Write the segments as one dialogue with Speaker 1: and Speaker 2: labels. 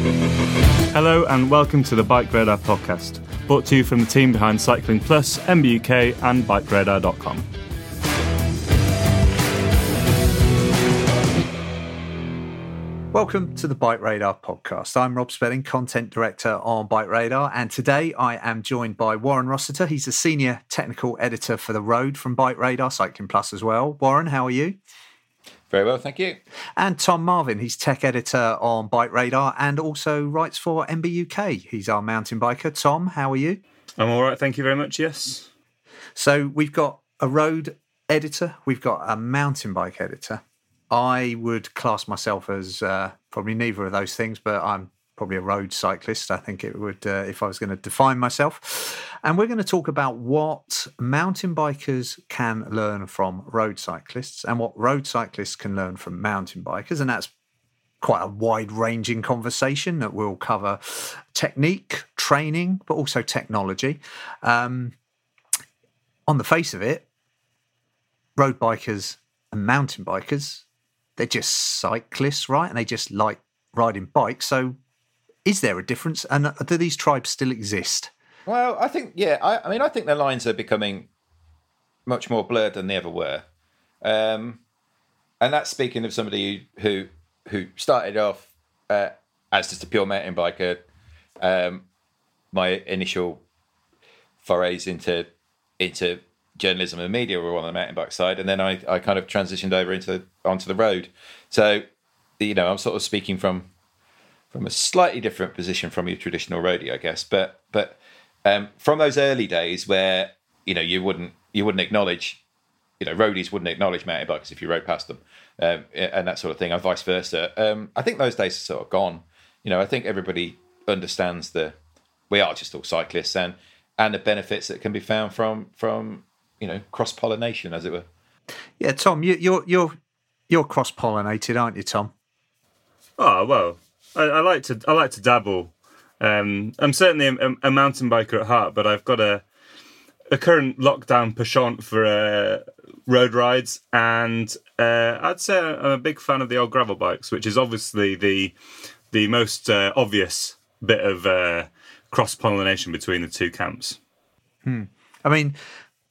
Speaker 1: Hello and welcome to the Bike Radar podcast, brought to you from the team behind Cycling Plus, MBUK, and BikeRadar.com.
Speaker 2: Welcome to the Bike Radar podcast. I'm Rob Spedding, content director on Bike Radar, and today I am joined by Warren Rossiter. He's a senior technical editor for the road from Bike Radar, Cycling Plus as well. Warren, how are you?
Speaker 3: Very well, thank you.
Speaker 2: And Tom Marvin, he's tech editor on Bike Radar and also writes for MBUK. He's our mountain biker. Tom, how are you?
Speaker 1: I'm all right, thank you very much. Yes.
Speaker 2: So we've got a road editor, we've got a mountain bike editor. I would class myself as uh, probably neither of those things, but I'm probably a road cyclist. I think it would, uh, if I was going to define myself. And we're going to talk about what mountain bikers can learn from road cyclists and what road cyclists can learn from mountain bikers. And that's quite a wide ranging conversation that will cover technique, training, but also technology. Um, on the face of it, road bikers and mountain bikers they're just cyclists, right? And they just like riding bikes. So, is there a difference? And do these tribes still exist?
Speaker 3: Well, I think, yeah, I, I mean, I think the lines are becoming much more blurred than they ever were. Um, and that's speaking of somebody who who started off uh, as just a pure mountain biker. Um, my initial forays into into journalism and media were on the mountain bike side, and then I, I kind of transitioned over into onto the road. So, you know, I'm sort of speaking from from a slightly different position from your traditional roadie, I guess. But but um, from those early days where you know you wouldn't you wouldn't acknowledge, you know, roadies wouldn't acknowledge mountain bikers if you rode past them, um, and that sort of thing, and vice versa. Um, I think those days are sort of gone. You know, I think everybody understands the we are just all cyclists and and the benefits that can be found from from you know cross pollination, as it were.
Speaker 2: Yeah, Tom, you, you're you're you're cross pollinated, aren't you, Tom?
Speaker 1: Oh well, I, I like to I like to dabble. Um, I'm certainly a, a, mountain biker at heart, but I've got a a current lockdown penchant for uh, road rides, and uh, I'd say I'm a big fan of the old gravel bikes, which is obviously the the most uh, obvious bit of uh, cross pollination between the two camps.
Speaker 2: Hmm. I mean,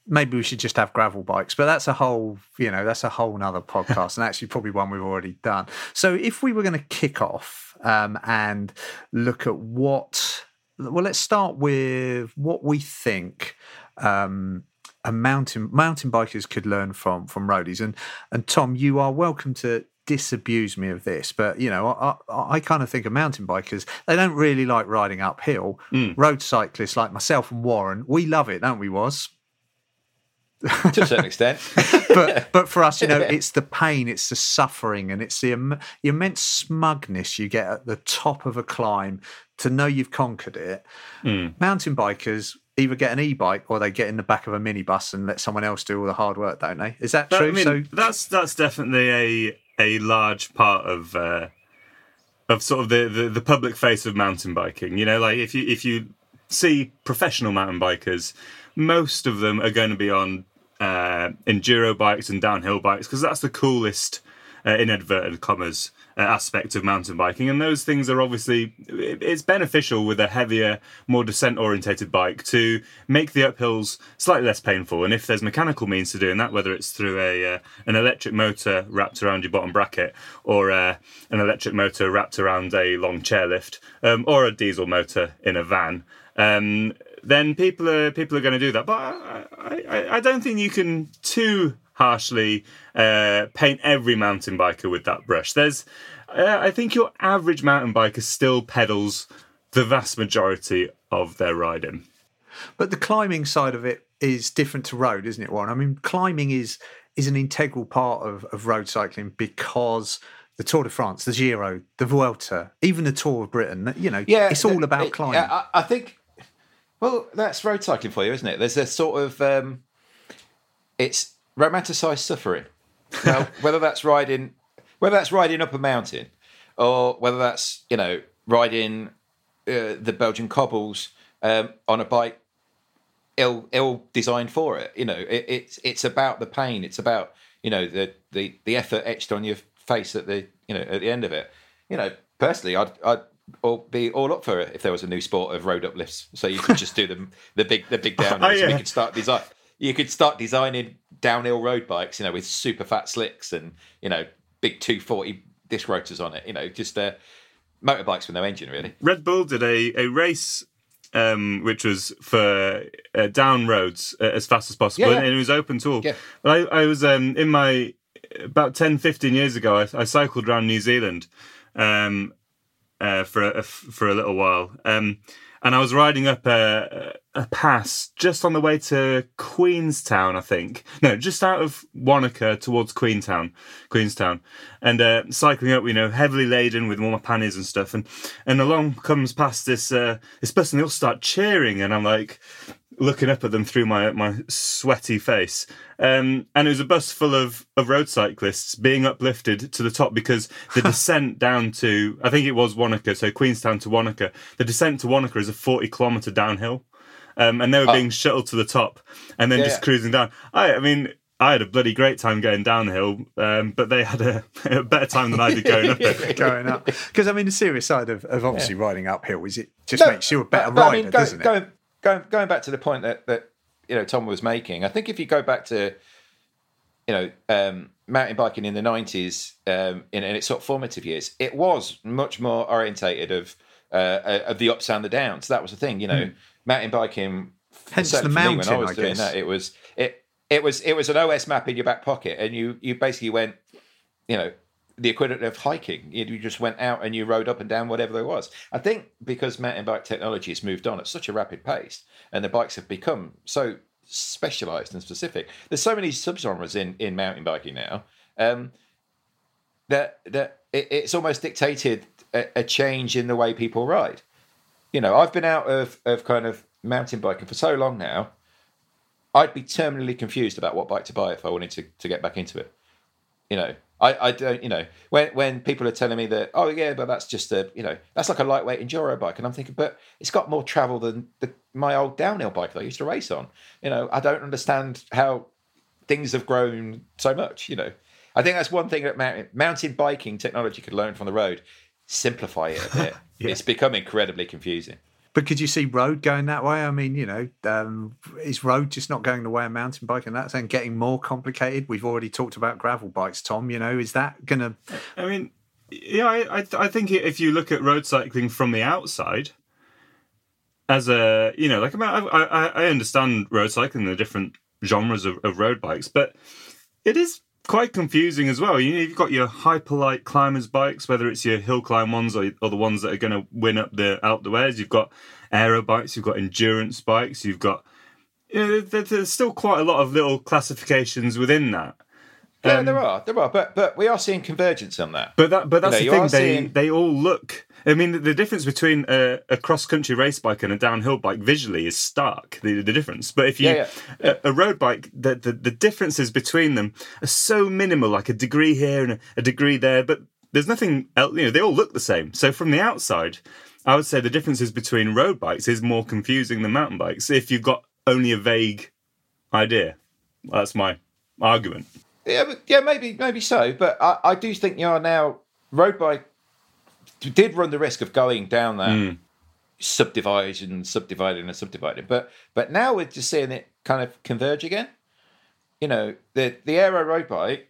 Speaker 2: maybe we should just have gravel bikes but that's a whole you know that's a whole nother podcast and actually probably one we've already done so if we were going to kick off um, and look at what well let's start with what we think um, a mountain mountain bikers could learn from from roadies and and tom you are welcome to disabuse me of this, but you know, I, I, I, kind of think of mountain bikers. They don't really like riding uphill. Mm. Road cyclists like myself and Warren, we love it, don't we? Was
Speaker 3: to a certain extent.
Speaker 2: but but for us, you know, it's the pain, it's the suffering, and it's the, Im- the immense smugness you get at the top of a climb to know you've conquered it. Mm. Mountain bikers either get an e-bike or they get in the back of a minibus and let someone else do all the hard work, don't they? Is that true? I
Speaker 1: mean, so that's that's definitely a a large part of. Uh, of sort of the, the, the public face of mountain biking, you know, like if you if you see professional mountain bikers, most of them are going to be on uh, enduro bikes and downhill bikes because that's the coolest, uh, in inverted commas, uh, aspect of mountain biking. And those things are obviously it's beneficial with a heavier, more descent orientated bike to make the uphills slightly less painful. And if there's mechanical means to doing that, whether it's through a uh, an electric motor wrapped around your bottom bracket or uh, an electric motor wrapped around a long chairlift um, or a diesel motor in a van. Um, then people are people are going to do that. But I, I, I don't think you can too harshly uh, paint every mountain biker with that brush. There's, uh, I think your average mountain biker still pedals the vast majority of their riding.
Speaker 2: But the climbing side of it is different to road, isn't it, Warren? I mean, climbing is is an integral part of, of road cycling because the Tour de France, the Giro, the Vuelta, even the Tour of Britain. You know,
Speaker 3: Yeah,
Speaker 2: it's all about climbing.
Speaker 3: yeah, I, I think. Well, that's road cycling for you, isn't it? There's a sort of um, it's romanticized suffering. Now, whether that's riding, whether that's riding up a mountain, or whether that's you know riding uh, the Belgian cobbles um, on a bike ill ill designed for it. You know, it, it's it's about the pain. It's about you know the the the effort etched on your face at the you know at the end of it. You know, personally, I'd I'd all be all up for it if there was a new sport of road uplifts. So you could just do them the big the big downhills.
Speaker 1: Oh, yeah.
Speaker 3: You could start design. You could start designing downhill road bikes. You know, with super fat slicks and you know big two forty disc rotors on it. You know, just uh, motorbikes with no engine really.
Speaker 1: Red Bull did a, a race um, which was for uh, down roads uh, as fast as possible,
Speaker 3: Yeah, yeah.
Speaker 1: and it was open to all.
Speaker 3: Yeah.
Speaker 1: But I, I was um, in my about 10, 15 years ago. I, I cycled around New Zealand um, uh, for a, for a little while, um, and I was riding up a, a pass just on the way to Queenstown, I think. No, just out of Wanaka towards Queenstown, Queenstown, and uh, cycling up. You know, heavily laden with all my panniers and stuff, and and along comes past this uh, this person. They all start cheering, and I'm like looking up at them through my my sweaty face. Um, and it was a bus full of, of road cyclists being uplifted to the top because the descent down to I think it was Wanaka, so Queenstown to Wanaka. The descent to Wanaka is a forty kilometre downhill, um, and they were being shuttled to the top and then
Speaker 3: Yeah,
Speaker 1: just cruising down. I I mean. I had a bloody great time going downhill, um, but they had a, a better time than I did going up it.
Speaker 2: going up. Because I mean, the serious side of, of obviously riding uphill is it just
Speaker 3: No,
Speaker 2: makes you a better
Speaker 3: but- but
Speaker 2: rider,
Speaker 3: I mean, go-
Speaker 2: doesn't it?
Speaker 3: Going, going, going back to the point that, that you know Tom was making, I think if you go back to you know um, mountain biking in the nineties um, in, in its sort of formative years, it was much more orientated of uh, of the ups and the downs. That was the thing, you know, mountain biking.
Speaker 2: Hence the mountain,
Speaker 3: when I was
Speaker 2: I
Speaker 3: doing
Speaker 2: guess.
Speaker 3: that, it was it it was it was an OS map in your back pocket, and you you basically went, you know, the equivalent of hiking. You just went out and you rode up and down whatever there was. I think because mountain bike technology has moved on at such a rapid pace, and the bikes have become so specialized and specific. There's so many subgenres in in mountain biking now. Um, that that it, it's almost dictated a, a change in the way people ride. You know, I've been out of of kind of mountain biking for so long now. I'd be terminally confused about what bike to buy if I wanted to, to get back into it. You know, I, I don't, you know, when when people are telling me that, oh yeah, but that's just a, you know, that's like a lightweight enduro bike, and I'm thinking, but it's got more travel than the, my old downhill bike that I used to race on. You know, I don't understand how things have grown so much. You know, I think that's one thing that mountain, mountain biking technology could learn from the road. Simplify it a bit. It's become incredibly confusing.
Speaker 2: But could you see road going that way? I mean, you know, um, is road just not going the way of mountain bike and that's and getting more complicated? We've already talked about gravel bikes, Tom. You know, is that going to?
Speaker 1: I mean, yeah, I, I, think if you look at road cycling from the outside, as a you know, like I, I, I understand road cycling, the different genres of, of road bikes, but it is quite confusing as well. You know, you've got your hyperlight climbers bikes, whether it's your hill climb ones or, or the ones that are going to win up the Alpe d'Huez. You've got aero bikes, you've got endurance bikes, you've got. You know, there's still quite a lot of little classifications within that.
Speaker 3: Yeah, um, there are, there are, but but we are seeing convergence on that.
Speaker 1: But that, but that's
Speaker 3: You
Speaker 1: the
Speaker 3: know, you
Speaker 1: thing. They
Speaker 3: seeing-
Speaker 1: they all look. I mean, the, the difference between a, a cross country race bike and a downhill bike visually is stark. The, the difference. But if you
Speaker 3: Yeah, yeah.
Speaker 1: A, a road bike, the, the the differences between them are so minimal, like a degree here and a, a degree there. But there's nothing else. You know, they all look the same. So from the outside, I would say the differences between road bikes is more confusing than mountain bikes. If you've got only a vague idea, that's my argument.
Speaker 3: Yeah, yeah, maybe maybe so. But I, I do think you are now road bike did run the risk of going down that hmm. subdivision, subdividing and subdividing. But but now we're just seeing it kind of converge again. You know, the the aero road bike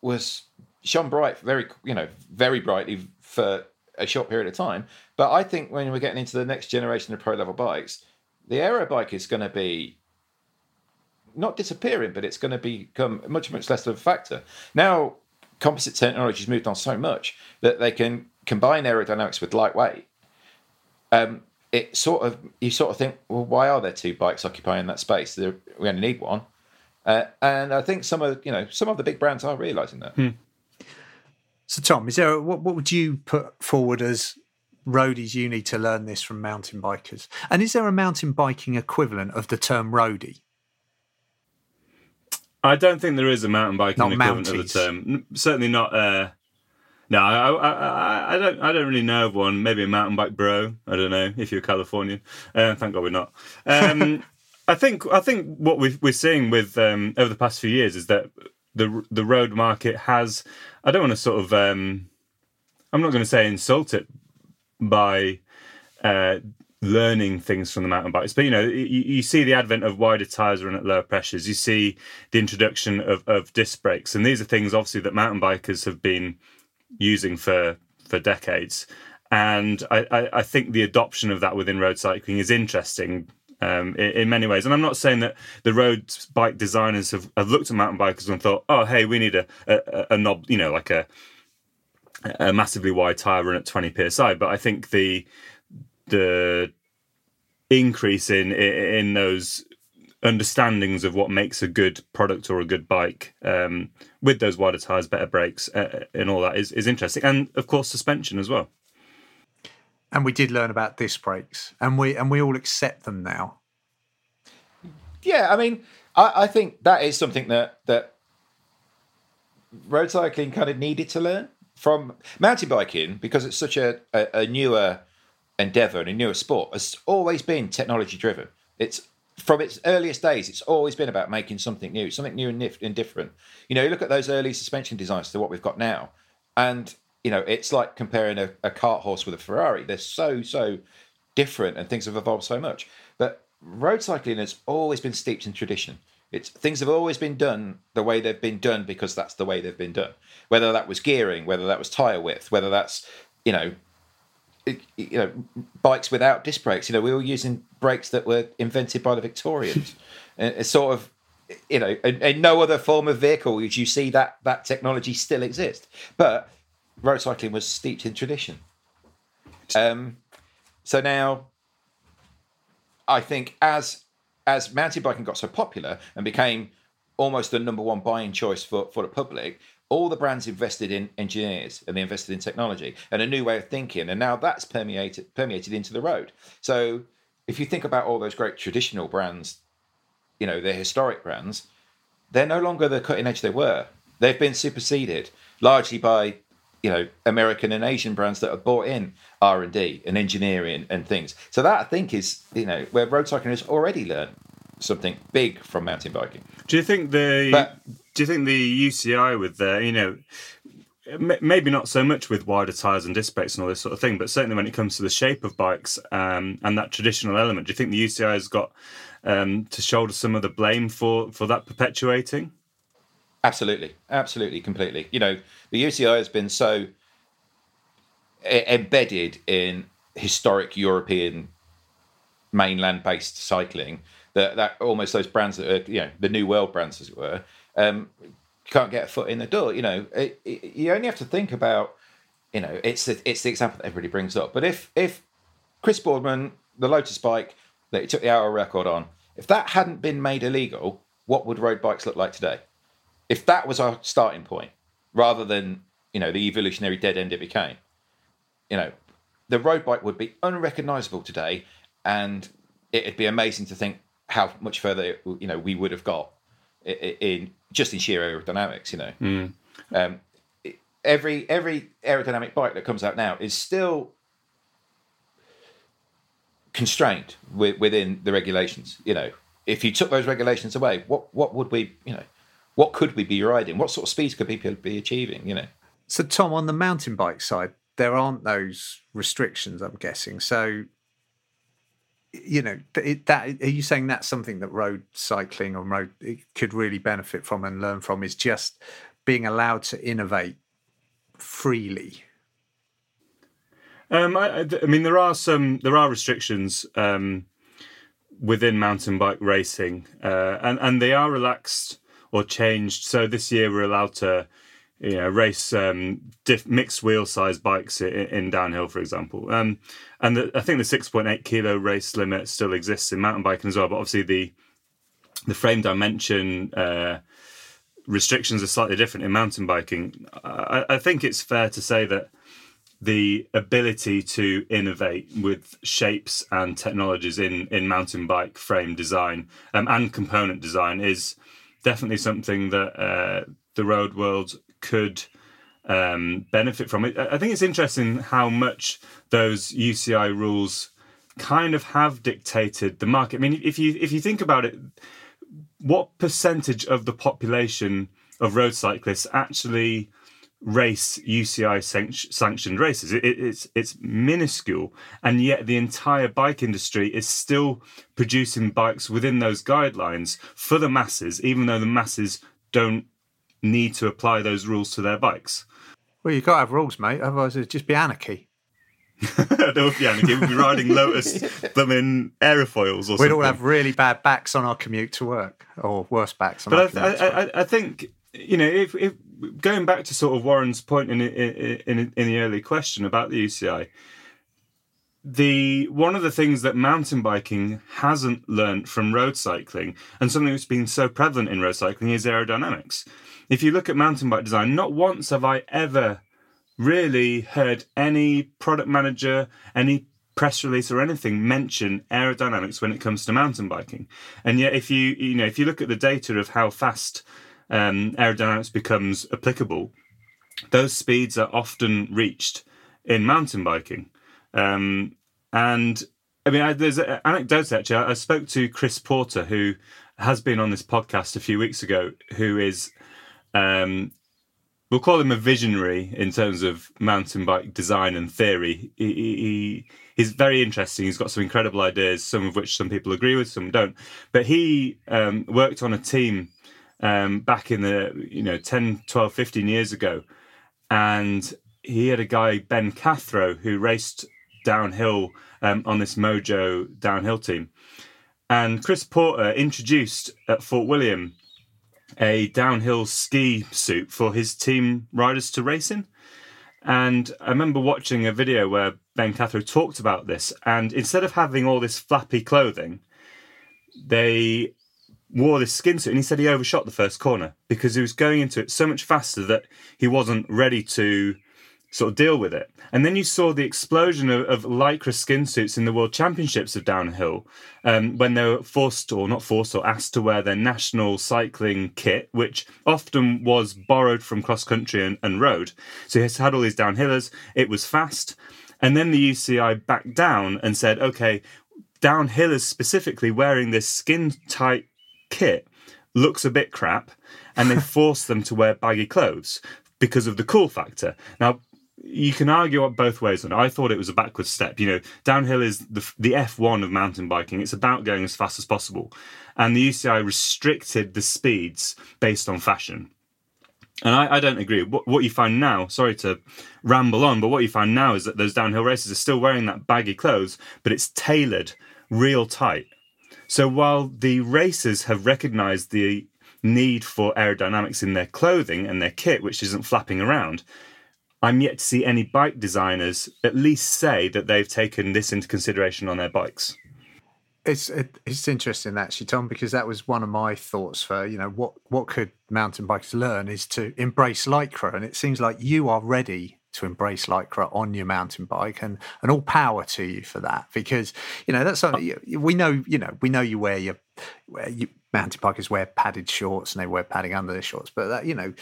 Speaker 3: was shone bright, very you know, very brightly for a short period of time. But I think when we're getting into the next generation of pro level bikes, the aero bike is going to be not disappearing, but it's going to become much, much less of a factor. Now, composite technology has moved on so much that they can combine aerodynamics with lightweight. Um, it sort of you sort of think, well, why are there two bikes occupying that space? We only need one. Uh, and I think some of you know some of the big brands are realizing that.
Speaker 2: So, Tom, is there what, what would you put forward as roadies? You need to learn this from mountain bikers, and is there a mountain biking equivalent of the term roadie?
Speaker 1: I don't think there is a mountain biking
Speaker 2: Not
Speaker 1: equivalent
Speaker 2: Mounties.
Speaker 1: of the term. Certainly not. Uh, no, I, I, I, I don't. I don't really know of one. Maybe a mountain bike bro. I don't know if you're Californian. Uh, thank God we're not. Um, I think. I think what we we're seeing with um, over the past few years is that the the road market has. I don't want to sort of. Um, I'm not going to say insult it by uh, learning things from the mountain bikes. But you know, you, you see the advent of wider tires run at lower pressures. You see the introduction of, of disc brakes, and these are things obviously that mountain bikers have been using for for decades. And I, I, I think the adoption of that within road cycling is interesting. Um, in, in many ways, and I'm not saying that the road bike designers have, have looked at mountain bikers and thought, "Oh, hey, we need a, a, a knob, you know, like a a massively wide tire run at 20 psi." But I think the the increase in in those understandings of what makes a good product or a good bike um, with those wider tires, better brakes, uh, and all that is is interesting, and of course suspension as well.
Speaker 2: And we did learn about disc brakes, and we and we all accept them now.
Speaker 3: Yeah, I mean, I, I think that is something that that road cycling kind of needed to learn from mountain biking because it's such a, a, a newer endeavor and a newer sport. Has always been technology driven. It's from its earliest days. It's always been about making something new, something new and, nif- and different. You know, you look at those early suspension designs to what we've got now, and you know, it's like comparing a, a cart horse with a Ferrari. They're so so different, and things have evolved so much. But road cycling has always been steeped in tradition. It's things have always been done the way they've been done because that's the way they've been done. Whether that was gearing, whether that was tire width, whether that's you know, you know, bikes without disc brakes. You know, we were using brakes that were invented by the Victorians. And it's sort of you know, in, in no other form of vehicle would you see that that technology still exist. But road cycling was steeped in tradition. Um, so now, I think as as mountain biking got so popular and became almost the number one buying choice for, for the public, all the brands invested in engineers and they invested in technology and a new way of thinking, and now that's permeated permeated into the road. So if you think about all those great traditional brands, you know, they're historic brands, they're no longer the cutting edge they were. They've been superseded largely by you know American and Asian brands that have bought in R and D and engineering and things. So that I think is you know where road cycling has already learned something big from mountain biking.
Speaker 1: Do you think the
Speaker 3: But-
Speaker 1: do you think the UCI with their you know maybe not so much with wider tires and disc brakes and all this sort of thing, but certainly when it comes to the shape of bikes um, and that traditional element, do you think the UCI has got um, to shoulder some of the blame for for that perpetuating?
Speaker 3: Absolutely, absolutely, completely. You know, the UCI has been so embedded in historic European mainland-based cycling that that almost those brands that are you know the new world brands as it were um, can't get a foot in the door. You know, it, it, you only have to think about you know it's the, it's the example that everybody brings up. But if if Chris Boardman, the Lotus bike that he took the hour record on, if that hadn't been made illegal, what would road bikes look like today? if that was our starting point, rather than you know the evolutionary dead end it became, you know, the road bike would be unrecognizable today, and it'd be amazing to think how much further you know we would have got i- i- in just in sheer aerodynamics. You know, um, every every aerodynamic bike that comes out now is still constrained wi- within the regulations. You know, if you took those regulations away, what what would we you know what could we be riding? What sort of speeds could people be achieving? You know,
Speaker 2: So, Tom, on the mountain bike side, there aren't those restrictions. I'm guessing. So, you know, it, that are you saying that's something that road cycling or road it could really benefit from and learn from is just being allowed to innovate freely.
Speaker 1: Um, I, I- I mean, there are some there are restrictions um, within mountain bike racing, uh, and and they are relaxed or changed. So this year we're allowed to, know, race um, diff- mixed wheel size bikes in, in downhill, for example. Um, and the, I think the six point eight kilo race limit still exists in mountain biking as well. But obviously the the frame dimension. Uh, restrictions are slightly different in mountain biking. I, I think it's fair to say that the ability to innovate with shapes and technologies in, in mountain bike frame design um, and component design is definitely something that uh, the road world could um, benefit from. It. I think it's interesting how much those UCI rules kind of have dictated the market. I mean, if you if you think about it, what percentage of the population of road cyclists actually race UCI sanctioned races. It, it's it's minuscule, and yet the entire bike industry is still producing bikes within those guidelines for the masses, even though the masses don't need to apply those rules to their bikes.
Speaker 2: Well, you've got to have rules, mate. Otherwise, it'd just be anarchy.
Speaker 1: there would be anarchy. We'd be riding Lotus them in aerofoils or
Speaker 2: We'd
Speaker 1: something.
Speaker 2: all have really bad backs on our commute to work, or worse backs on our
Speaker 1: But I,
Speaker 2: commute.
Speaker 1: I, I, I think you know if, if going back to sort of Warren's point in in, in in the early question about the UCI, the one of the things that mountain biking hasn't learned from road cycling, and something that's been so prevalent in road cycling, is aerodynamics. If you look at mountain bike design, not once have I ever really heard any product manager, any press release or anything mention aerodynamics when it comes to mountain biking. And yet, if you you know if you look at the data of how fast um, aerodynamics becomes applicable, those speeds are often reached in mountain biking. Um, and I mean, I, there's an anecdote actually. I, I spoke to Chris Porter, who has been on this podcast a few weeks ago, who is, um, we'll call him a visionary in terms of mountain bike design and theory. He, he, he- he's very interesting. He's got some incredible ideas, some of which some people agree with, some don't. But he um, worked on a team um, back in the, you know, 10, 12, 15 years ago. And he had a guy, Ben Cathro, who raced downhill um, on this Mojo downhill team. And Chris Porter introduced at Fort William a downhill ski suit for his team riders to race in. And I remember watching a video where Ben Cathro talked about this. And instead of having all this flappy clothing, they wore this skin suit and he said he overshot the first corner because he was going into it so much faster that he wasn't ready to sort of deal with it. And then you saw the explosion of, of lycra skin suits in the World Championships of downhill um, when they were forced or not forced or asked to wear their national cycling kit, which often was borrowed from cross country and, and road. So he had all these downhillers. It was fast. And then the UCI backed down and said, okay, downhillers specifically wearing this skin tight kit looks a bit crap and they force them to wear baggy clothes because of the cool factor. Now, you can argue up both ways on it. I thought it was a backward step. You know, downhill is the, the F1 of mountain biking. It's about going as fast as possible. And the UCI restricted the speeds based on fashion. And I, I don't agree. What, what you find now, sorry to ramble on, but what you find now is that those downhill racers are still wearing that baggy clothes, but it's tailored real tight. So while the racers have recognized the need for aerodynamics in their clothing and their kit, which isn't flapping around, I'm yet to see any bike designers at least say that they've taken this into consideration on their bikes.
Speaker 2: It's it, it's interesting actually, Tom, because that was one of my thoughts for you know what what could mountain bikers learn is to embrace lycra, and it seems like you are ready to embrace lycra on your mountain bike, and and all power to you for that. Because you know that's something we know you know we know you wear your where you mountain bikers wear padded shorts and they wear padding under their shorts, but that you know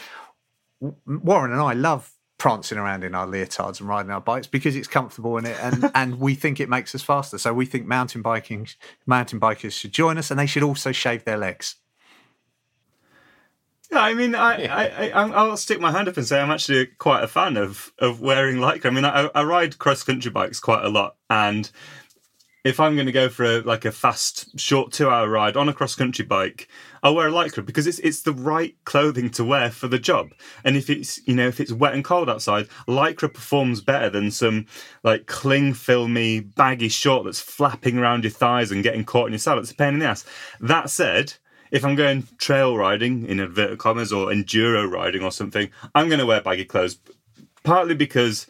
Speaker 2: Warren and I love prancing around in our leotards and riding our bikes because it's comfortable in it and and we think it makes us faster. So we think mountain biking mountain bikers should join us and they should also shave their legs.
Speaker 1: Yeah, I mean, I, I, I, I'm- I'll stick my hand up and say I'm actually quite a fan of of wearing lycra. I mean, I, I ride cross country bikes quite a lot, and if I'm going to go for a like a fast, short two hour ride on a cross country bike, I'll wear a lycra because it's it's the right clothing to wear for the job. And if it's you know if it's wet and cold outside, lycra performs better than some like cling filmy baggy short that's flapping around your thighs and getting caught in your saddle. It's a pain in the ass. That said. If I'm going trail riding in inverted commas or enduro riding or something, I'm going to wear baggy clothes. Partly because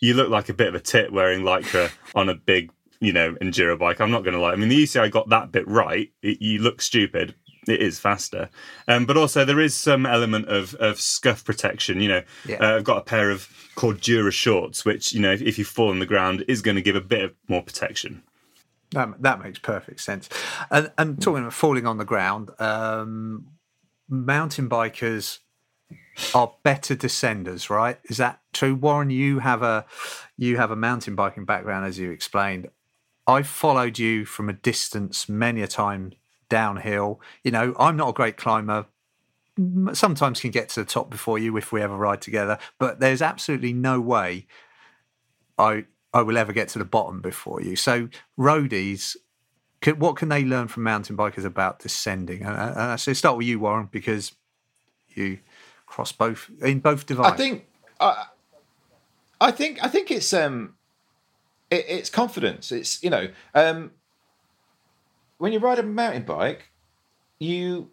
Speaker 1: you look like a bit of a tit wearing lycra on a big, you know, enduro bike. I'm not going to lie. I mean, the UCI got that bit right. It, you look stupid, it is faster. Um, but also there is some element of of scuff protection. You know,
Speaker 2: Yeah.
Speaker 1: uh, I've got a pair of Cordura shorts, which you know, if, if you fall on the ground, is going to give a bit of more protection.
Speaker 2: That, that makes perfect sense. And, and talking about falling on the ground, um, mountain bikers are better descenders, right? Is that true, Warren? You have a you have a mountain biking background, as you explained. I've followed you from a distance many a time downhill. You know, I'm not a great climber. Sometimes can get to the top before you if we ever ride together, but there's absolutely no way I I will ever get to the bottom before you. So roadies, can, what can they learn from mountain bikers about descending? And, and I say start with you, Warren, because you cross both in both divides.
Speaker 3: I think I, I think I think it's um, it, it's confidence. It's you know, um, when you ride a mountain bike, you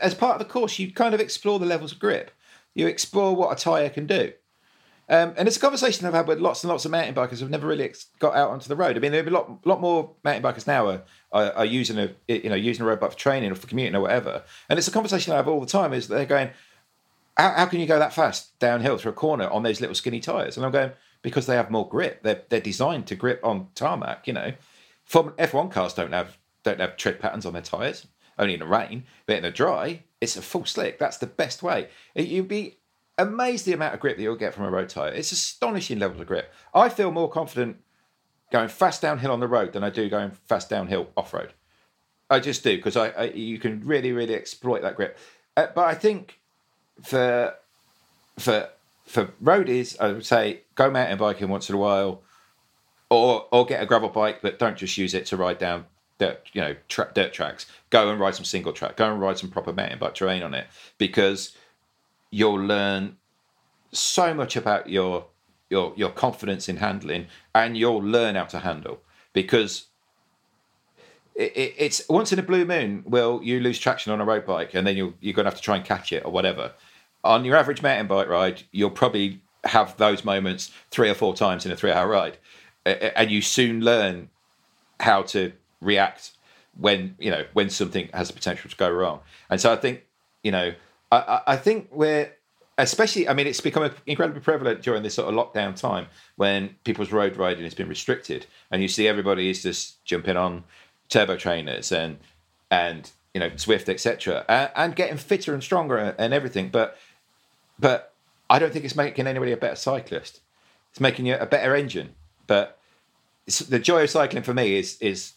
Speaker 3: as part of the course you kind of explore the levels of grip. You explore what a tire can do. Um, and it's a conversation I've had with lots and lots of mountain bikers who've never really got out onto the road. I mean, there are a lot, lot more mountain bikers now are, are, are using a you know using a road bike for training or for commuting or whatever. And it's a conversation I have all the time. Is they're going, how, how can you go that fast downhill through a corner on those little skinny tires? And I'm going because they have more grip. They're they're designed to grip on tarmac. You know, Formula F1 cars don't have don't have tread patterns on their tires. Only in the rain, but in the dry, it's a full slick. That's the best way. You'd be amazed the amount of grip that you'll get from a road tire. It's astonishing levels of grip. I feel more confident going fast downhill on the road than I do going fast downhill off road. I just do because I, I you can really really exploit that grip. Uh, but I think for for for roadies, I would say go mountain biking once in a while, or or get a gravel bike, but don't just use it to ride down dirt, you know, tra- dirt tracks. Go and ride some single track. Go and ride some proper mountain bike terrain on it because you'll learn so much about your your your confidence in handling, and you'll learn how to handle because it, it, it's once in a blue moon will you lose traction on a road bike and then you're, you're going to have to try and catch it or whatever on your average mountain bike ride you'll probably have those moments three or four times in a three hour ride and you soon learn how to react when you know when something has the potential to go wrong. And so i think you know I I think we're especially i mean it's become incredibly prevalent during this sort of lockdown time when people's road riding has been restricted. And you see everybody is just jumping on turbo trainers and and you know Zwift etc and, and getting fitter and stronger and everything. But but i don't think it's making anybody a better cyclist. It's making you a better engine. But the joy of cycling for me is is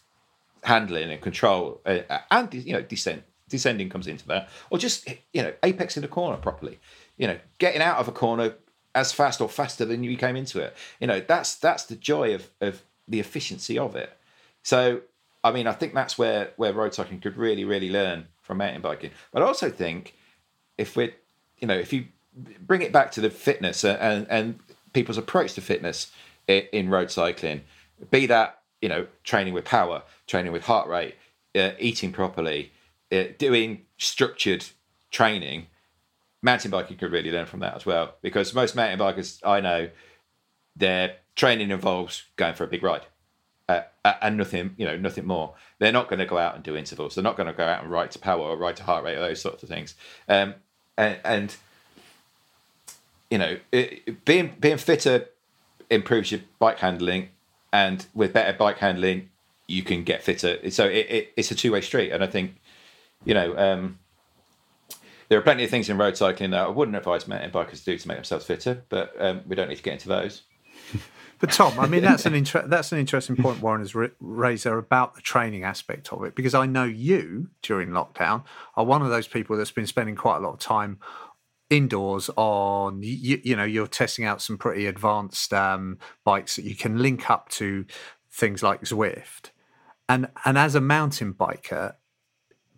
Speaker 3: handling and control uh, and you know descent descending comes into that or just you know apex in the corner properly. You know getting out of a corner as fast or faster than you came into it. You know that's that's the joy of of the efficiency of it. So i mean i think that's where where road cycling could really really learn from mountain biking. But i also think if we're you know if you bring it back to the fitness and and, people's approach to fitness in, road cycling. Be that you know training with power training with heart rate uh, eating properly uh, doing structured training. Mountain biking could really learn from that as well because most mountain bikers i know their training involves going for a big ride uh, and nothing you know nothing more. They're not going to go out and do intervals. They're not going to go out and ride to power or ride to heart rate or those sorts of things. Um, and, and you know it, being being fitter improves your bike handling and with better bike handling you can get fitter. So it, it, it's a two-way street and i think you know um, there are plenty of things in road cycling that i wouldn't advise mountain bikers to do to make themselves fitter but um, we don't need to get into those.
Speaker 2: But Tom, I mean, that's an inter- that's an interesting point Warren has ra- raised there about the training aspect of it, because I know you during lockdown are one of those people that's been spending quite a lot of time indoors on you, you know you're testing out some pretty advanced um, bikes that you can link up to things like Zwift, and and as a mountain biker,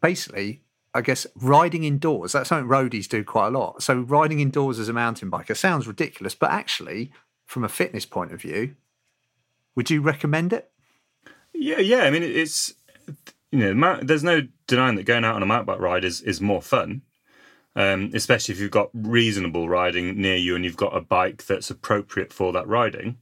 Speaker 2: basically. I guess riding indoors, that's something roadies do quite a lot. So, riding indoors as a mountain biker sounds ridiculous, but actually, from a fitness point of view, would you recommend it?
Speaker 1: Yeah, yeah. I mean, it's you know, there's no denying that going out on a mountain bike ride is is more fun, um, especially if you've got reasonable riding near you and you've got a bike that's appropriate for that riding.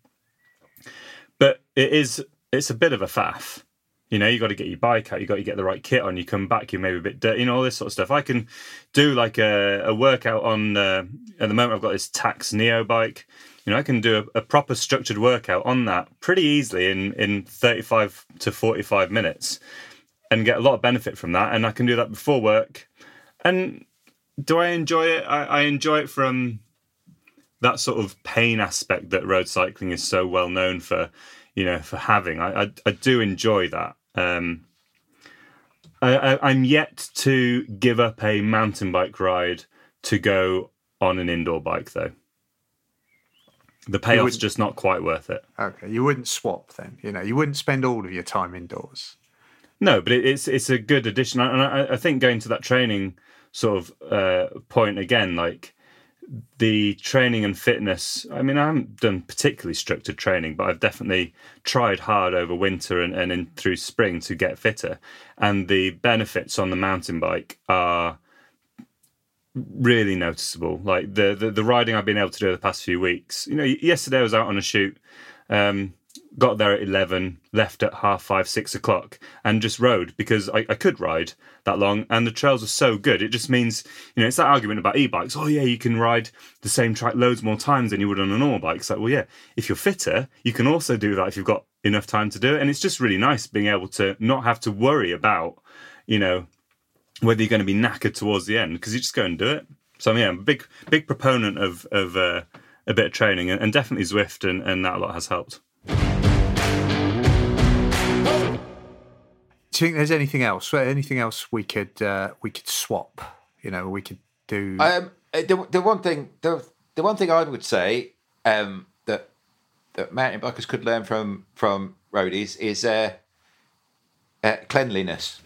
Speaker 1: But it is it's a bit of a faff. You know, you got to get your bike out. You got to get the right kit on. You come back, you're maybe a bit dirty. You know, all this sort of stuff. I can do like a, a workout on. Uh, at the moment, I've got this Tacx Neo bike. You know, I can do a, a proper structured workout on that pretty easily in in 35 to 45 minutes, and get a lot of benefit from that. And I can do that before work. And do I enjoy it? I, I enjoy it from that sort of pain aspect that road cycling is so well known for, you know, for having. I I, I do enjoy that. Um, I, i'm yet to give up a mountain bike ride to go on an indoor bike, though. The payoff's just not quite worth it.
Speaker 2: Okay, you wouldn't swap then. You know, you wouldn't spend all of your time indoors.
Speaker 1: No, but it, it's it's a good addition, and I, I, think going to that training sort of uh, point again, like the training and fitness. I mean, I haven't done particularly structured training, but I've definitely tried hard over winter and, and in, through spring to get fitter. And the benefits on the mountain bike are really noticeable. Like the, the, the riding I've been able to do the past few weeks. You know, yesterday I was out on a shoot. Um, got there at 11 left at half five six o'clock and just rode because I, I, could ride that long and the trails are so good. It just means you know it's that argument about e-bikes. Oh yeah you can ride the same track loads more times than you would on a normal bike. It's like well yeah if you're fitter you can also do that if you've got enough time to do it. And it's just really nice being able to not have to worry about you know whether you're going to be knackered towards the end because you just go and do it. So yeah i'm a big big proponent of of uh, a bit of training and, and definitely zwift and, and that a lot has helped
Speaker 2: Do you think there's anything else? Anything else we could uh, we could swap? You know, we could do.
Speaker 3: Um, uh, the, the one thing the the one thing I would say um, that that mountain bikers could learn from from roadies is uh, uh, cleanliness.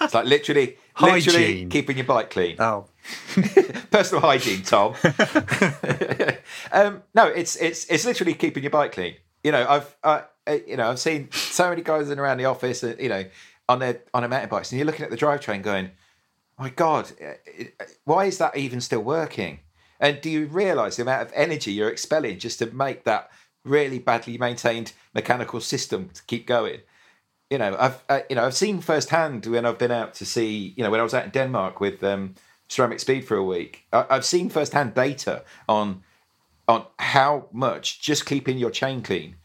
Speaker 3: it's like literally, literally keeping your bike clean.
Speaker 2: Oh,
Speaker 3: personal hygiene, Tom. um, no, it's it's it's literally keeping your bike clean. You know, I've uh, you know I've seen so many guys in around the office, and you know on their on a mountain bikes, and you're looking at the drivetrain going, "My God, why is that even still working?" And do you realise the amount of energy you're expelling just to make that really badly maintained mechanical system to keep going? You know, I've uh, you know I've seen firsthand when I've been out to see you know when I was out in Denmark with um, Ceramic Speed for a week. I, I've seen firsthand data on on how much just keeping your chain clean,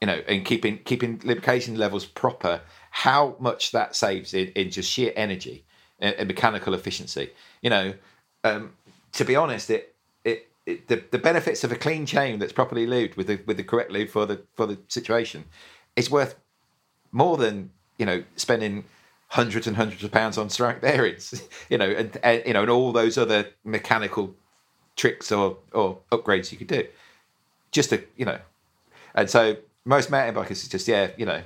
Speaker 3: you know, and keeping keeping lubrication levels proper how much that saves in, in just sheer energy and, and mechanical efficiency. You know, um, to be honest, it, it, it the, the benefits of a clean chain that's properly lubed with the with the correct lube for the for the situation is worth more than you know spending hundreds and hundreds of pounds on ceramic bearings. you know, and, and you know, and all those other mechanical tricks or or upgrades you could do. Just to you know, and so most mountain bikers is just yeah, you know,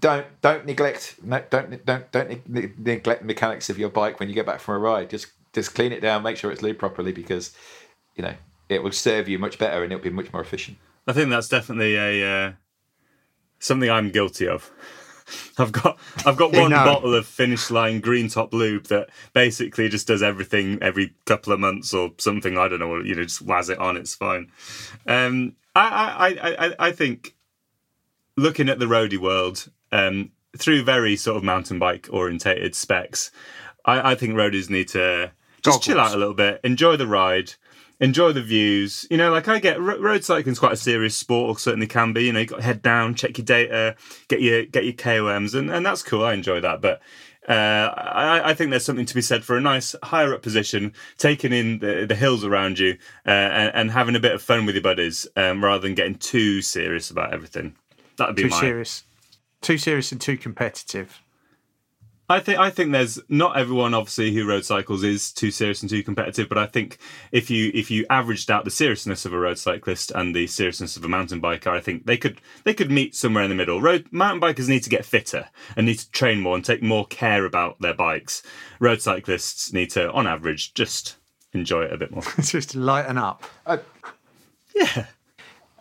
Speaker 3: don't don't neglect don't don't don't neglect the mechanics of your bike when you get back from a ride. Just just clean it down, make sure it's lubed properly because you know it will serve you much better and it'll be much more efficient.
Speaker 1: I think that's definitely a uh, something I'm guilty of. I've got I've got one no. bottle of Finish Line Green Top Lube that basically just does everything every couple of months or something. I don't know. You know, just waz it on. It's fine. Um, I, I I I think looking at the roadie world um, through very sort of mountain bike orientated specs, I, I think roadies need to just Goggles. chill out a little bit, enjoy the ride, enjoy the views. You know, like I get road cycling is quite a serious sport, or certainly can be. You know, you got to head down, check your data, get your get your KOMs, and, and that's cool. I enjoy that, but. Uh, I, I, think there's something to be said for a nice higher up position, taking in the, the hills around you, uh, and, and, having a bit of fun with your buddies, um, rather than getting too serious about everything. That'd be
Speaker 2: too
Speaker 1: my...
Speaker 2: serious too serious and too competitive.
Speaker 1: I think I think there's not everyone obviously who road cycles is too serious and too competitive, but I think if you if you averaged out the seriousness of a road cyclist and the seriousness of a mountain biker, I think they could they could meet somewhere in the middle. Road mountain bikers need to get fitter and need to train more and take more care about their bikes. Road cyclists need to, on average, just enjoy it a bit more.
Speaker 2: just lighten up.
Speaker 3: Uh,
Speaker 1: yeah,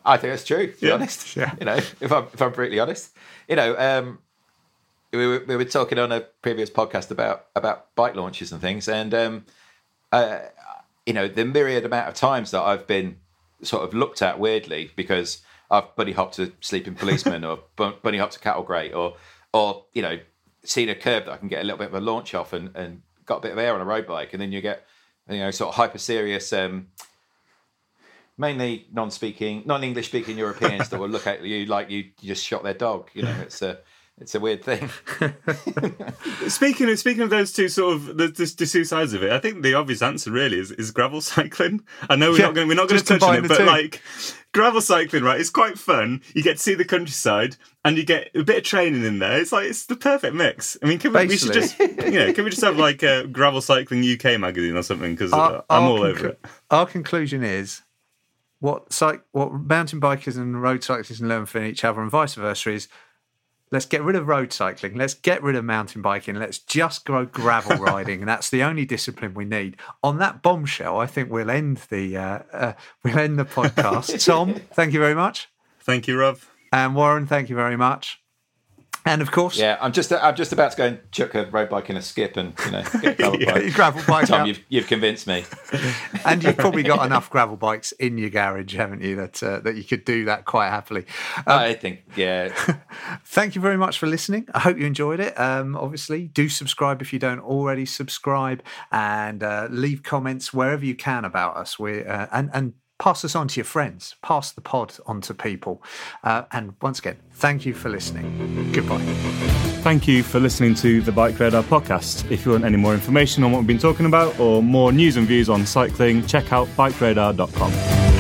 Speaker 3: I think that's true. To be honest,
Speaker 2: yeah.
Speaker 3: you know, if I'm if I'm brutally honest you know, um, we were, we were talking on a previous podcast about about bike launches and things, and um, uh, you know, the myriad amount of times that I've been sort of looked at weirdly because I've bunny hopped a sleeping policeman or bunny hopped a cattle grey or or you know, seen a curb that I can get a little bit of a launch off and, and got a bit of air on a road bike, and then you get you know sort of hyper serious. Um, mainly non-speaking, non-English speaking Europeans that will look at you like you, you just shot their dog. You know, it's a it's a weird thing.
Speaker 1: Speaking of speaking of those two sort of the, the, the two sides of it, I think the obvious answer really is, is gravel cycling. I know we're
Speaker 2: Yeah,
Speaker 1: not going we're not going to touch on it, but
Speaker 2: two.
Speaker 1: like gravel cycling, right? It's quite fun. You get to see the countryside and you get a bit of training in there. It's like it's the perfect mix. I mean, can we, we should just you know can we just have like a gravel cycling UK magazine or something? Because
Speaker 2: uh,
Speaker 1: I'm all over it.
Speaker 2: Our conclusion is what cyc- what mountain bikers and road cyclists learn from each other and vice versa is let's get rid of road cycling, let's get rid of mountain biking, let's just go gravel riding, and that's the only discipline we need. On that bombshell, I think we'll end the uh, uh, we'll end the podcast. Tom, thank you very much,
Speaker 1: Thank you, Rob.
Speaker 2: and Warren, thank you very much. And of course,
Speaker 3: yeah, I'm just I'm just about to go and chuck a road bike in a skip and you know get a gravel
Speaker 2: your
Speaker 3: bike.
Speaker 2: gravel bike
Speaker 3: Tom,
Speaker 2: out.
Speaker 3: you've, you've convinced me.
Speaker 2: and you've probably got enough gravel bikes in your garage, haven't you? That uh, that you could do that quite happily.
Speaker 3: I think yeah,
Speaker 2: Thank you very much for listening. I hope you enjoyed it. Um, obviously, do subscribe if you don't already subscribe, and uh, leave comments wherever you can about us. We uh, and and pass us on to your friends. Pass the pod on to people. Uh, and once again, thank you for listening. Goodbye.
Speaker 1: Thank you for listening to the BikeRadar podcast. If you want any more information on what we've been talking about or more news and views on cycling, check out bikeradar.com.